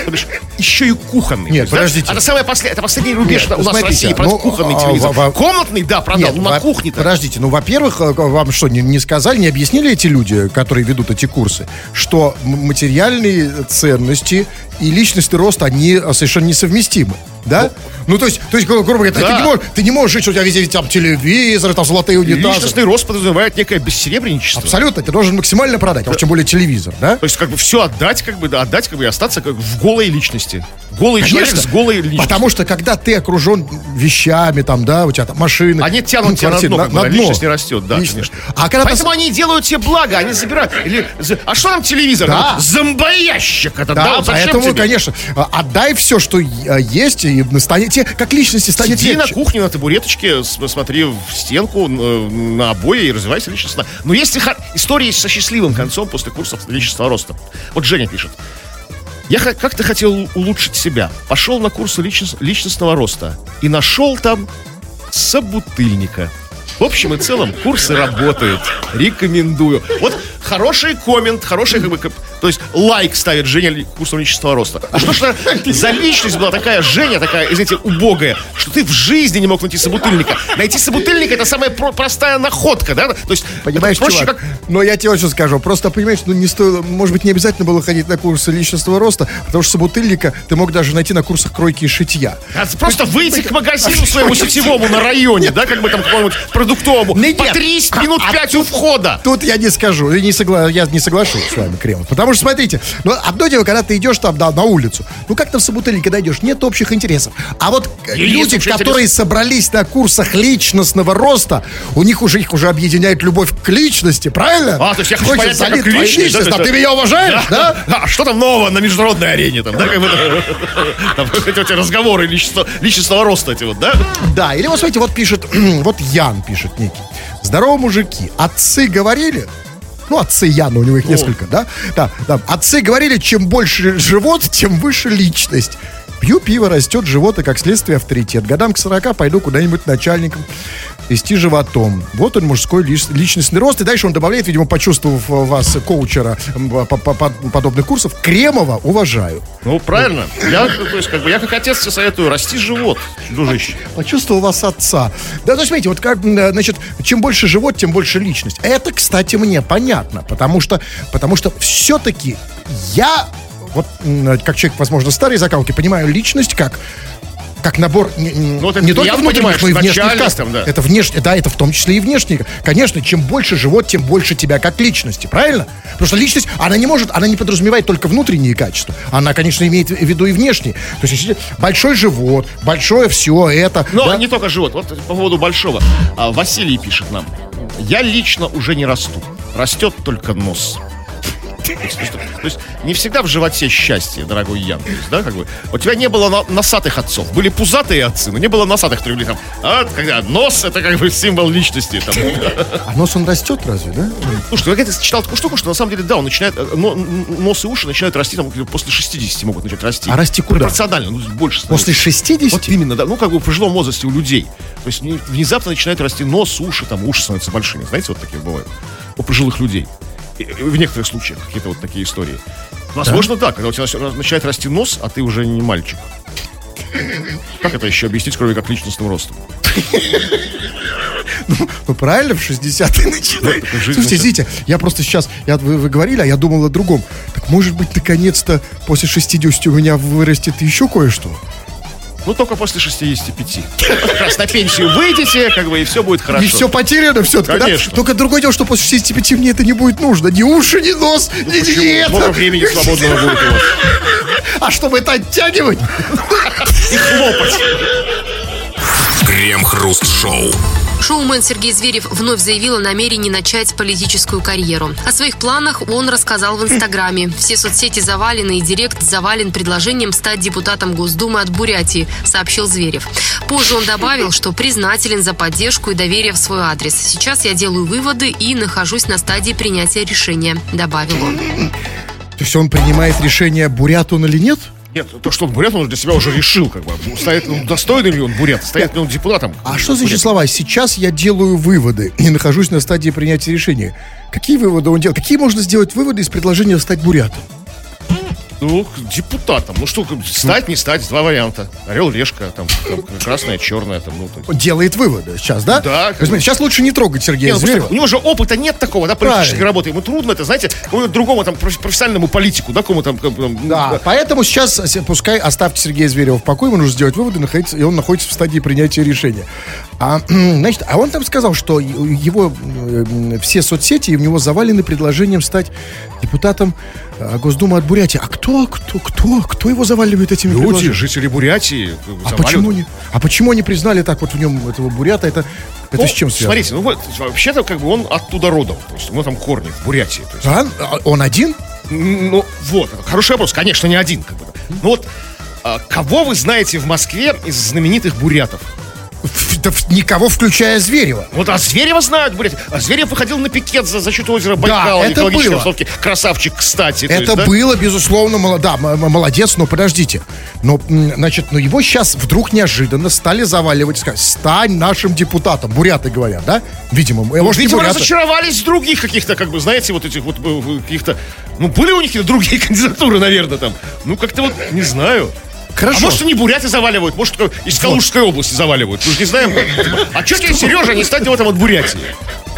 То бишь, еще и кухонный. Нет, да, подождите. Это, самое послед... это последний рубеж Нет, у нас в смотрите, России. Продать ну, кухонный а, телевизор. во- Комнатный, да, продал. Нет, но на во- кухне-то. Подождите, ну, во-первых, э, вам что, не, не сказали, не объяснили эти люди, которые ведут эти курсы, что материальные ценности и личностный рост, они э, совершенно несовместимы, да? Ну, то есть, то есть гру- грубо говоря, Да. ты, не можешь, ты не можешь жить, у тебя везде там телевизор, там золотые унитазы. Личностный рост подразумевает некое бессеребренничество. Абсолютно, ты должен максимально продать, а уж тем более телевизор, да? То есть, как бы все отдать, как бы, да, отдать, как бы, и остаться как в голой личности. Голый человек с голой личностью. Потому что когда ты окружен вещами, там, да, у тебя там машины. Они тянут тебя на квартиры, дно, как бы, да, личность не растет, да, конечно. А когда ты Поэтому они делают тебе благо, они забирают. Или, а что там телевизор? Да. Зомбоящик это, да, Да, вот зачем поэтому, тебе? конечно, а, отдай все, что э, есть, и станет тебе, как личности станет Сиди на легче. кухне на табуреточке, смотри в стенку, э, на обои и развивайся личностно. Но есть истории со счастливым концом после курсов личностного роста. Вот Женя пишет. Я как-то хотел улучшить себя. Пошел на курсы личностного роста и нашел там собутыльника. В общем и целом, курсы работают. Рекомендую. Вот хороший коммент, хороший как бы, то есть лайк ставит Женя курсом личностного роста. А что ж за личность была такая Женя, такая, извините, убогая, что ты в жизни не мог найти собутыльника. Найти собутыльника это самая про- простая находка, да? То есть Понимаешь, проще чувак, как но я тебе вот что скажу. Просто, понимаешь, ну не стоило, может быть, не обязательно было ходить на курсы личностного роста, потому что собутыльника ты мог даже найти на курсах кройки и шитья. А Просто выйти к магазину <laughs> своему сетевому на районе, да, как бы там какому-нибудь продуктовому, Нет, потрясть а- минут а пять у входа. Тут я не скажу, я не, согла- я не соглашусь с вами, Кремов. Потому что, смотрите, ну, одно дело, когда ты идешь там да, на улицу, ну как там в собутыльнике дойдешь, нет общих интересов. А вот э, Есть люди, которые собрались на курсах личностного роста, у них уже их уже объединяет любовь к личности, правильно? А, то есть я хочу Хочется понять как личность, да, личность, то а есть- ты меня уважаешь, <laughs> да? А что там нового на международной арене там, да, как бы, <laughs> там, эти разговоры личностного, личностного роста эти вот, да? Да, или вот смотрите, вот пишет, <clears throat> вот Ян пишет некий. Здорово, мужики. Отцы говорили, ну, отцы Яна, у него их несколько, да? Да, да. Отцы говорили, чем больше живот, тем выше личность. Пью пиво, растет живот, и как следствие авторитет. Годам к 40 пойду куда-нибудь начальником вести животом. Вот он, мужской лич- личностный рост. И дальше он добавляет, видимо, почувствовав э, вас, коучера м, по- по- по- подобных курсов, Кремова уважаю. Ну, правильно. Я, то есть, как бы, я как отец тебе советую, расти живот, дружище. Почувствовал вас отца. Да, ну, смотрите, вот как, м, значит, чем больше живот, тем больше личность. Это, кстати, мне понятно, потому что, потому что все-таки я вот как человек, возможно, старой закалки, понимаю личность как как набор не, Ну, это не только внутренних, но и внешних начальник каст. там, да. Это внешне, да, это в том числе и внешний. Конечно, чем больше живот, тем больше тебя как личности, правильно? Потому что личность, она не может, она не подразумевает только внутренние качества. Она, конечно, имеет в виду и внешние. То есть, если большой живот, большое все это. Но да. не только живот. Вот по поводу большого. А, Василий пишет нам. Я лично уже не расту. Растет только нос. То есть, не всегда в животе счастье, дорогой Ян. То есть, да, как бы, у тебя не было на- носатых отцов. Были пузатые отцы, но не было носатых, которые были там. А когда нос это как бы символ личности. Там. А нос он растет разве, да? Слушай, я где-то читал такую штуку, что на самом деле, да, он начинает, э, но- нос и уши начинают расти там после 60 могут начать расти. А расти куда? Пропорционально, ну, больше становится. После 60? Вот именно, да. Ну, как бы в пожилом возрасте у людей. То есть не- внезапно начинает расти нос, уши, там уши становятся большими. Знаете, вот такие бывают. У пожилых людей. В некоторых случаях какие-то вот такие истории. Возможно, да, когда у тебя начинает расти нос, а ты уже не мальчик. Как это еще объяснить, кроме как личностным ростом? Ну правильно, в 60-е начинает. такая жизнь Слушайте, извините, я просто сейчас, я, вы, вы говорили, а я думал о другом. Так может быть, наконец-то после 60 у меня вырастет еще кое-что? Ну, только после 65. Как раз на пенсию выйдете, как бы, и все будет хорошо. И все потеряно все-таки, да? Конечно. Только другое дело, что после 65 мне это не будет нужно. Ни уши, ни нос, ни, ни Почему? это. Много времени свободного будет у вас. А чтобы это оттягивать, И хлопать. Крем-хруст-шоу. Шоумен Сергей Зверев вновь заявил о намерении начать политическую карьеру. О своих планах он рассказал в Инстаграме. Все соцсети завалены и директ завален предложением стать депутатом Госдумы от Бурятии, сообщил Зверев. Позже он добавил, что признателен за поддержку и доверие в свой адрес. Сейчас я делаю выводы и нахожусь на стадии принятия решения, добавил он. то есть он принимает решение, бурят он или нет? Нет, то, что он бурят, он для себя уже решил, как бы. Стоит, ну, достойный ли он бурят, стоит ли он депутатом. А что значит Бурят. слова «сейчас я делаю выводы» и нахожусь на стадии принятия решения? Какие выводы он делает? Какие можно сделать выводы из предложения стать бурятом? Ну, депутатом. Ну что, стать, не стать, два варианта. Орел, решка, там, там, красная, черная, там, ну, то делает выводы сейчас, да? Да, есть, сейчас лучше не трогать Сергея ну, просто Зверева. у него же опыта нет такого, да, политической Правильно. работы. Ему трудно это, знаете, другому там проф- профессиональному политику, да, кому там, как бы, там, Да, поэтому сейчас пускай оставьте Сергея Зверева в покое, ему нужно сделать выводы, находиться, и он находится в стадии принятия решения. А, значит, а он там сказал, что его э, все соцсети у него завалены предложением стать депутатом э, Госдумы от Бурятии. А кто, кто, кто, кто его заваливает этими Люди, предложениями? жители Бурятии, А заваливают. почему, не, а почему они признали так вот в нем этого бурята? Это, это Ну, с чем связано? Смотрите, ну вот, вообще-то как бы он оттуда родом, то есть у него там корни в Бурятии. То есть, А? А Он один? Ну, вот, хороший вопрос. Конечно, не один. Как бы. Ну вот, а, кого вы знаете в Москве из знаменитых бурятов? Да никого, включая Зверева. Вот, а Зверева знают буряты. А Зверев выходил на пикет за защиту озера Байкала. это экологической было. обстановки. Красавчик, кстати. то Это есть, да? было, безусловно, мало- да, м- м- молодец, но подождите. Но, значит, но его сейчас вдруг неожиданно стали заваливать, сказать, стань нашим депутатом. Буряты говорят, да? Видимо, э, может, Видимо, буряты. разочаровались в других каких-то, как бы, знаете, вот этих вот э, каких-то... Ну, были у них другие <laughs> кандидатуры, наверное, там. Ну, как-то вот, не знаю. Хорошо. А может, они буряты заваливают, может, из Калужской области заваливают. Мы же не знаем. А что тебе, Сережа, не стать вот от Бурятии?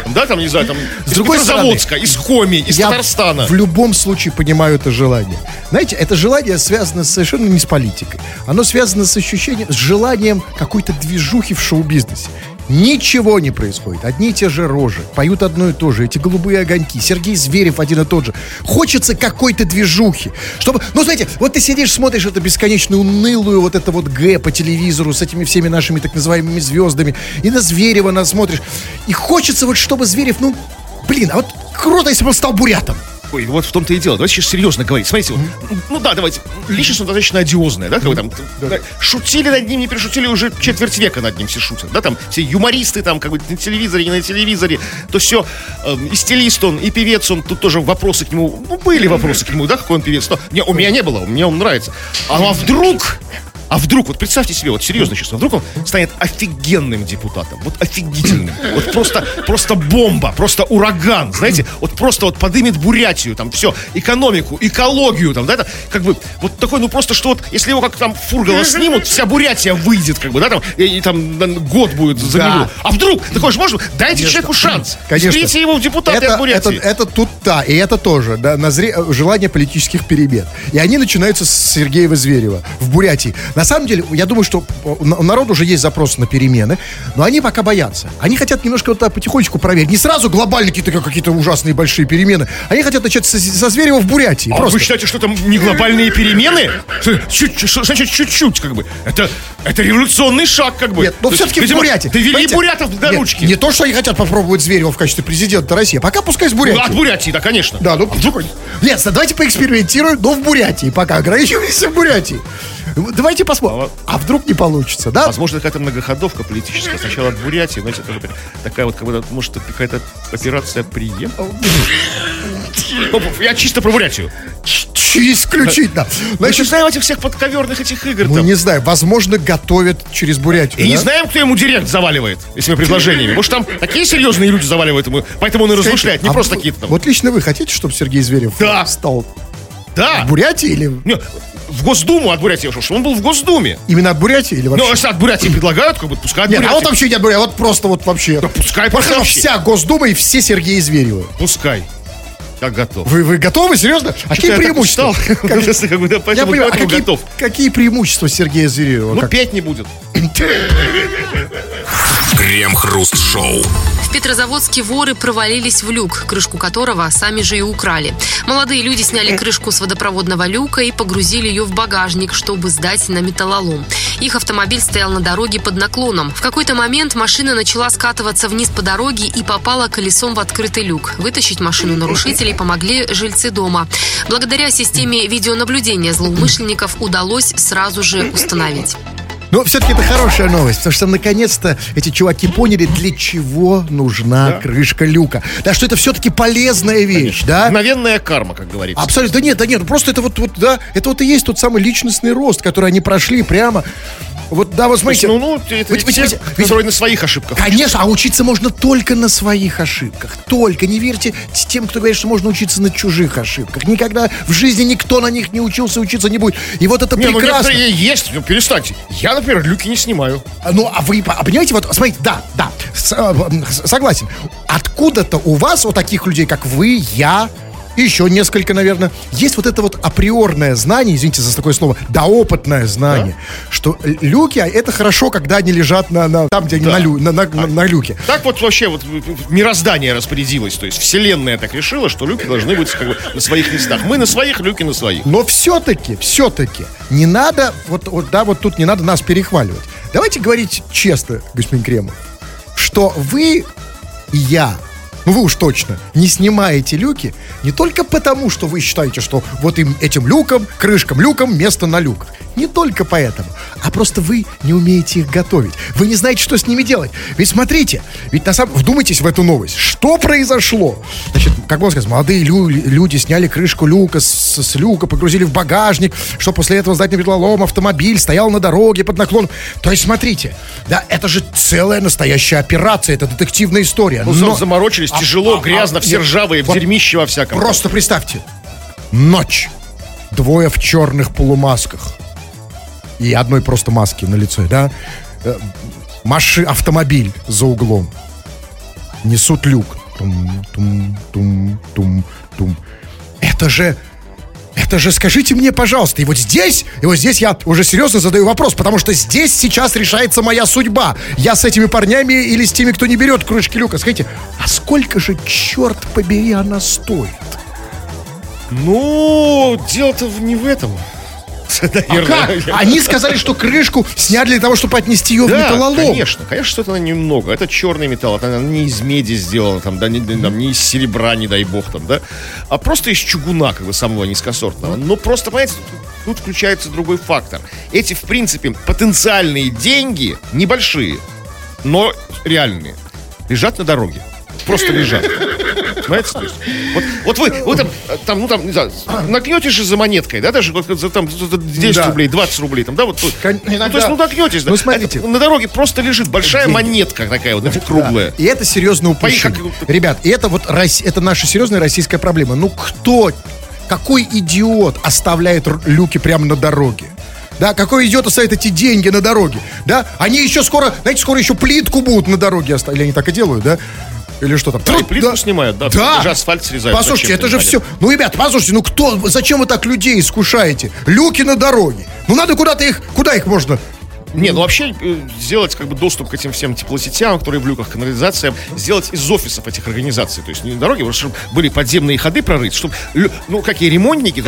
Да, там, не знаю, там, С из другой Петрозаводска, из Коми, из Я Татарстана. в любом случае понимаю это желание. Знаете, это желание связано совершенно не с политикой. Оно связано с ощущением, с желанием какой-то движухи в шоу-бизнесе. Ничего не происходит. Одни и те же рожи. Поют одно и то же. Эти голубые огоньки. Сергей Зверев один и тот же. Хочется какой-то движухи. Чтобы, ну, знаете, вот ты сидишь, смотришь эту бесконечно унылую вот это вот Г по телевизору с этими всеми нашими так называемыми звездами. И на Зверева нас смотришь. И хочется вот, чтобы Зверев, ну, блин, а вот круто, если бы он стал бурятом. Ой, вот в том-то и дело. Давайте сейчас серьезно говорить. Смотрите, вот, ну да, давайте. Личность он достаточно одиозная, да, как бы там. да, шутили над ним, не перешутили, уже четверть века над ним все шутят. Да, там все юмористы, там, как бы на телевизоре, не на телевизоре. То все. и стилист он, и певец он. Тут тоже вопросы к нему. Ну, были вопросы к нему, да, какой он певец. Но не, у меня не было, мне он нравится. А, а вдруг. А вдруг, вот представьте себе, вот серьезно честно, вдруг он станет офигенным депутатом, вот офигительным, вот просто, просто бомба, просто ураган, знаете, вот просто вот подымет Бурятию, там все, экономику, экологию, там, да, это как бы вот такой, ну просто что вот, если его как там Фургала снимут, вся Бурятия выйдет, как бы, да, там, и, и там год будет за Да. него. А вдруг, такой же можно, дайте человеку шанс, Конечно. Изберите его в депутаты это, от Бурятии. это, это тут да, и это тоже, да, назре... желание политических перемен. И они начинаются с Сергеева Зверева в Бурятии. На самом деле, я думаю, что у на- у народа уже есть запрос на перемены, но они пока боятся. Они хотят немножко вот так потихонечку проверить. Не сразу глобально какие-то, как- какие-то ужасные большие перемены. Они хотят начать со, со Зверева в Бурятии. А Просто. вы считаете, что там не глобальные перемены? Значит чуть-чуть, как бы? Это, это революционный шаг, как бы. Нет, но все-таки в Бурятии. Довели бурятов до Нет, ручки. Не то, что они хотят попробовать Зверева в качестве президента России, а пока пускай с Бурятии. Ну, от Бурятии, да, конечно. Да, ну вдруг... Нет, давайте поэкспериментируем, но в Бурятии пока. Ограничиваемся в Бурятии. Давайте посмотрим. А вдруг не получится, да? Возможно, какая-то многоходовка политическая. Сначала от Бурятии, знаете, бы такая вот, как бы, может, какая-то операция прием. Я чисто про Бурятию. Исключительно. Мы не Значит, знаем этих всех подковерных этих игр мы не знаем, возможно, готовят через Бурятию. И не знаем, кто ему директ заваливает этими предложениями. Может, там такие серьезные люди заваливают ему, поэтому он и размышляет, не А просто какие-то там. Вот лично вы хотите, чтобы Сергей Зверев стал Да. в Бурятии или Не, В Госдуму от Бурятии ушел, что он был в Госдуме. именно от Бурятии или Ну, вообще? если от Бурятии предлагают, как бы, пускай от Нет, а Бурятии. вот вообще не от Бурятии, а вот просто вот вообще. пускай Вот просто вообще. вся Госдума и все Сергеи Зверевы. Пускай. Как готов. Вы, вы готовы, серьезно? А какие я преимущества? устал. <laughs> Как- бы, да, Я поэтому понимаю, а поэтому какие, готов. какие преимущества Сергея Зверева? Ну, Как- петь не будет. Крем-хруст-шоу. В Петрозаводске воры провалились в люк, крышку которого сами же и украли. Молодые люди сняли крышку с водопроводного люка и погрузили ее в багажник, чтобы сдать на металлолом. Их автомобиль стоял на дороге под наклоном. В какой-то момент машина начала скатываться вниз по дороге и попала колесом в открытый люк. Вытащить машину нарушителей помогли жильцы дома. Благодаря системе видеонаблюдения злоумышленников удалось сразу же установить. Но все-таки это хорошая новость, потому что наконец-то эти чуваки поняли, для чего нужна крышка люка. Да, что это все-таки полезная вещь, да? Мгновенная карма, как говорится. Абсолютно. Да нет, да нет, просто это вот, вот, да, это вот и есть тот самый личностный рост, который они прошли прямо. Вот, да, вот есть, смотрите. ну, ну, это Ведь- ведь- те, ведь- которые на своих ошибках. Конечно, а учиться можно только на своих ошибках. Только. Не верьте тем, кто говорит, что можно учиться на чужих ошибках. Никогда в жизни никто на них не учился, учиться не будет. И вот это Не, ну прекрасно. некоторые есть, ну перестаньте. Я, например, люки не снимаю. А, Ну, а вы а понимаете, вот, смотрите, да, да, э, с- согласен. Откуда-то у вас, у таких людей, как вы, я, и еще несколько, наверное, есть вот это вот априорное знание, извините за такое слово, доопытное знание, что л- люки, а это хорошо, когда они лежат на, на- там, где они Да. на, лю- на- на- на- на люке. Так вот вообще вот мироздание распорядилось. То есть вселенная так решила, что люки должны быть как бы на своих местах. Мы на своих, люки на своих. Но все-таки, все-таки, не надо, вот, вот, да, вот тут не надо нас перехваливать. Давайте говорить честно, господин Кремов, что вы и я, ну вы уж точно, не снимаете люки не только потому, что вы считаете, что вот им, этим люком, крышкам, люком место на люках. Не только поэтому, просто вы не умеете их готовить. Вы не знаете, что с ними делать. Ведь смотрите, ведь на самом вдумайтесь в эту новость. Что произошло? Значит, как можно сказать, молодые лю- люди сняли крышку люка с, с люка, погрузили в багажник, что после этого сдать на металлолом автомобиль стоял на дороге под наклоном. То есть, смотрите, да, это же целая настоящая операция, это детективная история. Ну, Но- заморочились, А- тяжело, а- грязно, а- все нет, ржавые, в вот дерьмище во всяком. Просто представьте. Ночь. Двое в черных полумасках. И одной просто маски на лице, да? Э, Маши, автомобиль за углом. Несут люк. Тум, тум, тум, тум, тум. Это же... Это же, скажите мне, пожалуйста, и вот здесь, и вот здесь я уже серьезно задаю вопрос, потому что здесь сейчас решается моя судьба. Я с этими парнями или с теми, кто не берет крышки люка. Скажите, а сколько же, черт побери, она стоит? Ну, дело-то не в этом. <laughs> А как? Они сказали, что крышку сняли для того, чтобы отнести ее в металлолом. конечно, конечно, что это немного. Это черный металл, это не из меди сделано, там, да, не, там, не из серебра, не дай бог, там, да, а просто из чугуна, как бы, самого низкосортного. Но просто, понимаете, тут включается другой фактор. Эти, в принципе, потенциальные деньги, небольшие, но реальные, лежат на дороге. Просто лежат. Понимаете? То есть, вот, вот вы, вы там, там, ну там, не знаю, нагнетесь же за монеткой, да, даже вот за, там, за 10 Да. рублей, 20 рублей, там, да, вот. Кон- Ну, иногда. то есть, ну, нагнетесь, да. Ну, смотрите. Это на дороге просто лежит большая Деньги. монетка такая вот, знаете, круглая. Да. И это серьезное упущение. как- Ребят, и это вот это наша серьезная российская проблема. Ну кто, какой идиот оставляет люки прямо на дороге? Да, какой идиот оставит эти деньги на дороге? Да, они еще скоро, знаете, скоро еще плитку будут на дороге оставить. Или они так и делают, да? Или что там? Да, Труд- плитку снимают, да, Да. даже асфальт срезают. Послушайте, Зачем, это же все. Ну, ребята, послушайте, ну кто, зачем вы так людей искушаете? Люки на дороге. Ну надо куда-то их, куда их можно? Не, ну вообще э, сделать как бы доступ к этим всем теплосетям, которые в люках, канализациям, сделать из офисов этих организаций. То есть не на дороге, вот чтобы были подземные ходы прорыть, чтобы, ну, какие ремонтники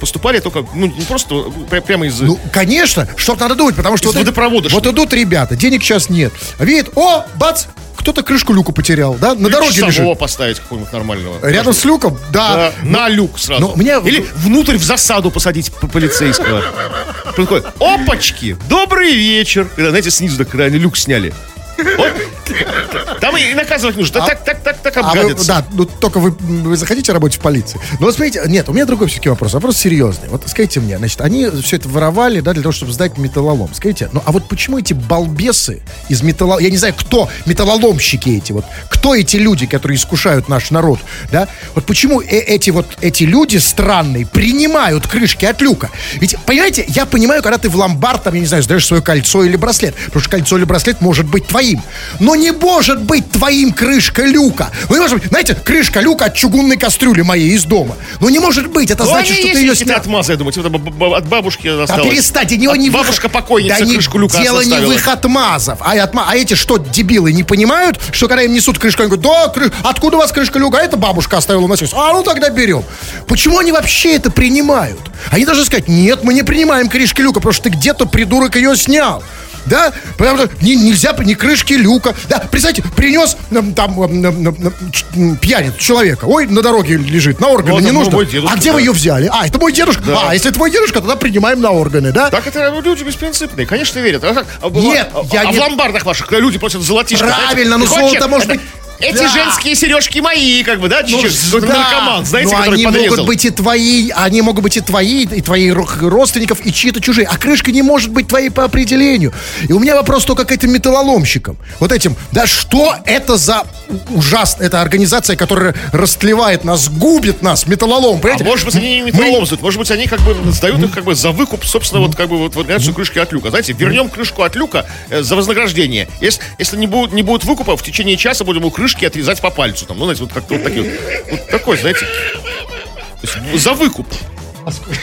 поступали только, ну, не просто э, пря- прямо из... Ну, конечно, что-то надо думать, потому что Из водопровода, вот что ли? идут ребята, денег сейчас нет. Видит, о, бац, кто-то крышку люка потерял, да, на дороге часового лежит. поставить какого-нибудь нормального. Рядом с люком, да. Да, на люк сразу. ну, мне- Или внутрь в засаду посадить по- полицейского. Такой, опачки, добрый вечер. Знаете, снизу, когда они люк сняли. Вот. Там и наказывать нужно. Так, так, так, так А вы, обгадятся. да, ну только вы, вы захотите работать в полиции. Но вот смотрите, нет, у меня другой все-таки вопрос. Вопрос серьезный. Вот скажите мне, значит, они все это воровали, да, для того, чтобы сдать металлолом. Скажите, ну а вот почему эти балбесы из металлолома, я не знаю, кто металлоломщики эти, вот, кто эти люди, которые искушают наш народ, да, вот почему э- эти вот, эти люди странные принимают крышки от люка? Ведь, понимаете, я понимаю, когда ты в ломбард, там, я не знаю, сдаешь свое кольцо или браслет, потому что кольцо или браслет может быть твоим, но не может быть твоим крышка люка. Ну, не может быть, знаете, крышка люка от чугунной кастрюли моей из дома. Ну, не может быть, это Ну, значит, что ты ее снял. отмазы, я думаю. Типа, б- б- от бабушки осталось. перестаньте, не, От не в их- Бабушка покойница да не- крышку люка Дело не в их отмазов, а, отма- а эти что, дебилы, не понимают, что когда им несут крышку, они говорят, да, кры- откуда у вас крышка люка? А это бабушка оставила у нас. есть». А, ну тогда берем. Почему они вообще это принимают? Они должны сказать, нет, мы не принимаем крышки люка, потому что ты где-то, придурок, ее снял. Да, потому что не- нельзя, ни крышки люка. Да, представьте, принес там м, м, м, ч- м, пьяниц человека. Ой, на дороге лежит, на органы Ну, не это нужно. мой дедушка, а где вы да. ее взяли? А, это мой дедушка. А, если твой дедушка, тогда принимаем на органы, да? Так это ну, люди беспринципные, конечно, верят. А, как? А, Нет, а, я а не- в ломбардах ваших люди просят золотишко. Правильно, знаете, но приходит золото может это- быть- Эти Да. женские сережки мои, как бы, да, Ну, чуть-чуть. Какой-то да. наркоман, знаете, Но который они подрезал. могут быть и твои, они могут быть и твои, и твои ро- родственников, и чьи-то чужие. А крышка не может быть твоей по определению. И у меня вопрос только к этим металлоломщикам. Вот этим, да что это за ужасно, это организация, которая растлевает нас, губит нас, металлолом, А понимаете? может быть, они не металлолом сдают, может быть, они как бы сдают их как бы за выкуп, собственно, вот как бы вот вариацию крышки от люка. Знаете, вернем крышку от люка э, за вознаграждение. Если, если не, будет, не будет выкупа, в течение часа будем у крышки отрезать по пальцу. Там, ну, знаете, вот как-то вот такие вот. Вот такой, знаете. За выкуп.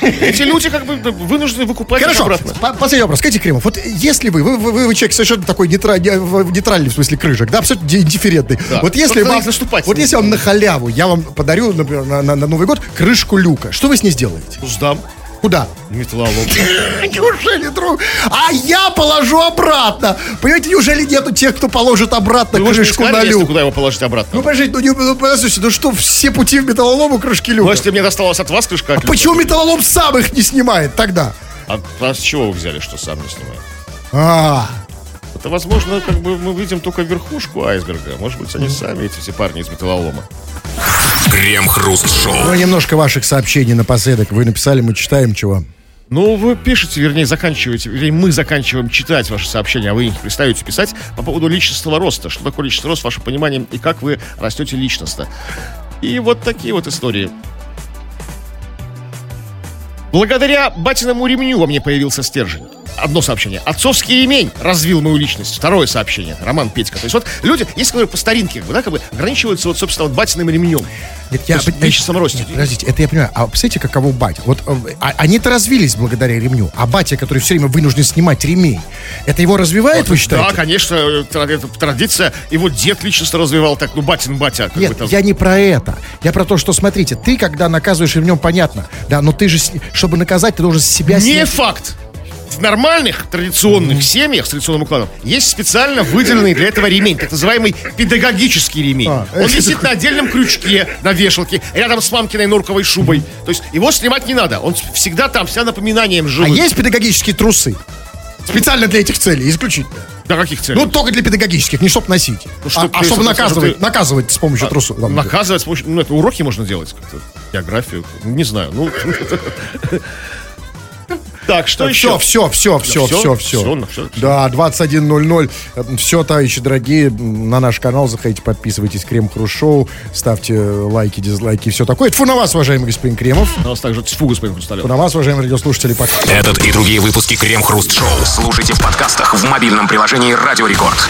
Эти люди как бы вынуждены выкупать Хорошо, обратно. по- последний вопрос. Скажите, Кремов, вот если вы, вы, вы, вы человек совершенно такой нейтральный, в смысле крышек, да, абсолютно ди- индифферентный. Да. Вот если вам, вот если вам на халяву, я вам подарю, например, на, на- на Новый год крышку люка, что вы с ней сделаете? Сдам. Куда? Металлолом. <laughs> Неужели, друг? А я положу обратно. Понимаете, неужели нету тех, кто положит обратно не крышку на сказали, если люк? куда его положить обратно. Ну, подождите, ну, не, ну, подождите, ну что, все пути в металлолом у крышки люка? Ну, если мне досталось от вас крышка от люка, Почему металлолом сам их не снимает тогда? А, а с чего вы взяли, что сам не снимает? А, Это, возможно, как бы мы видим только верхушку айсберга. Может быть, они сами, эти все парни из металлолома. Крем-хруст-шоу. ну, немножко ваших сообщений напоследок. Вы написали, мы читаем, чего. Ну, вы пишете, вернее, заканчиваете, вернее, мы заканчиваем читать ваши сообщения, а вы их перестаете писать по поводу личностного роста. Что такое личностный рост, ваше понимание, и как вы растете личностно. И вот такие вот истории. Благодаря батиному ремню во мне появился стержень. Одно сообщение. Отцовский ремень развил мою личность. Второе сообщение. Роман Петька. То есть вот люди, если говорю по старинке, да, как бы ограничиваются вот, собственно, вот батиным ремнем. Нет, я, есть в личностном росте. Нет, подождите, это я понимаю. А представляете, каково батя? Вот э, а- они-то развились благодаря ремню. А батя, который все время вынужден снимать ремень, это его развивает, вы считаете? Да, конечно, э, тра- это традиция. Его дед личностно развивал так, ну, батин батя. Как Нет, бы, я не про это. Я про то, что, смотрите, ты, когда наказываешь ремнем, понятно, да, но ты же, чтобы наказать, ты должен себя Не снять. факт. В нормальных традиционных семьях с традиционным укладом есть специально выделенный для этого ремень, так называемый педагогический ремень. А, Он это висит <laughs> на отдельном крючке на вешалке, рядом с мамкиной норковой шубой. То есть его снимать не надо. Он всегда там, вся напоминанием А живет. есть педагогические трусы? Специально для этих целей, исключительно. Для каких целей? Ну, только для педагогических, не чтобы носить. Ну, а, чтоб а ты- чтобы наказывать, ты- наказывать с помощью трусов. Там, Наказывать с помощью... Ну, это уроки можно делать как-то. Географию. Не знаю. Ну... <laughs> Так, что еще? Все, все, все, все, всё? все, все. Всё, ну. Да, 21.00. Все, товарищи дорогие, на наш канал заходите, подписывайтесь. Крем Хруст Шоу, ставьте лайки, дизлайки, все такое. Это фу на вас, уважаемый господин Кремов. У нас также тьфу, господин Фу Хрусталев. на вас, уважаемые радиослушатели. Пока. Этот и другие выпуски Крем Хруст Шоу слушайте в подкастах в мобильном приложении Радио Рекорд.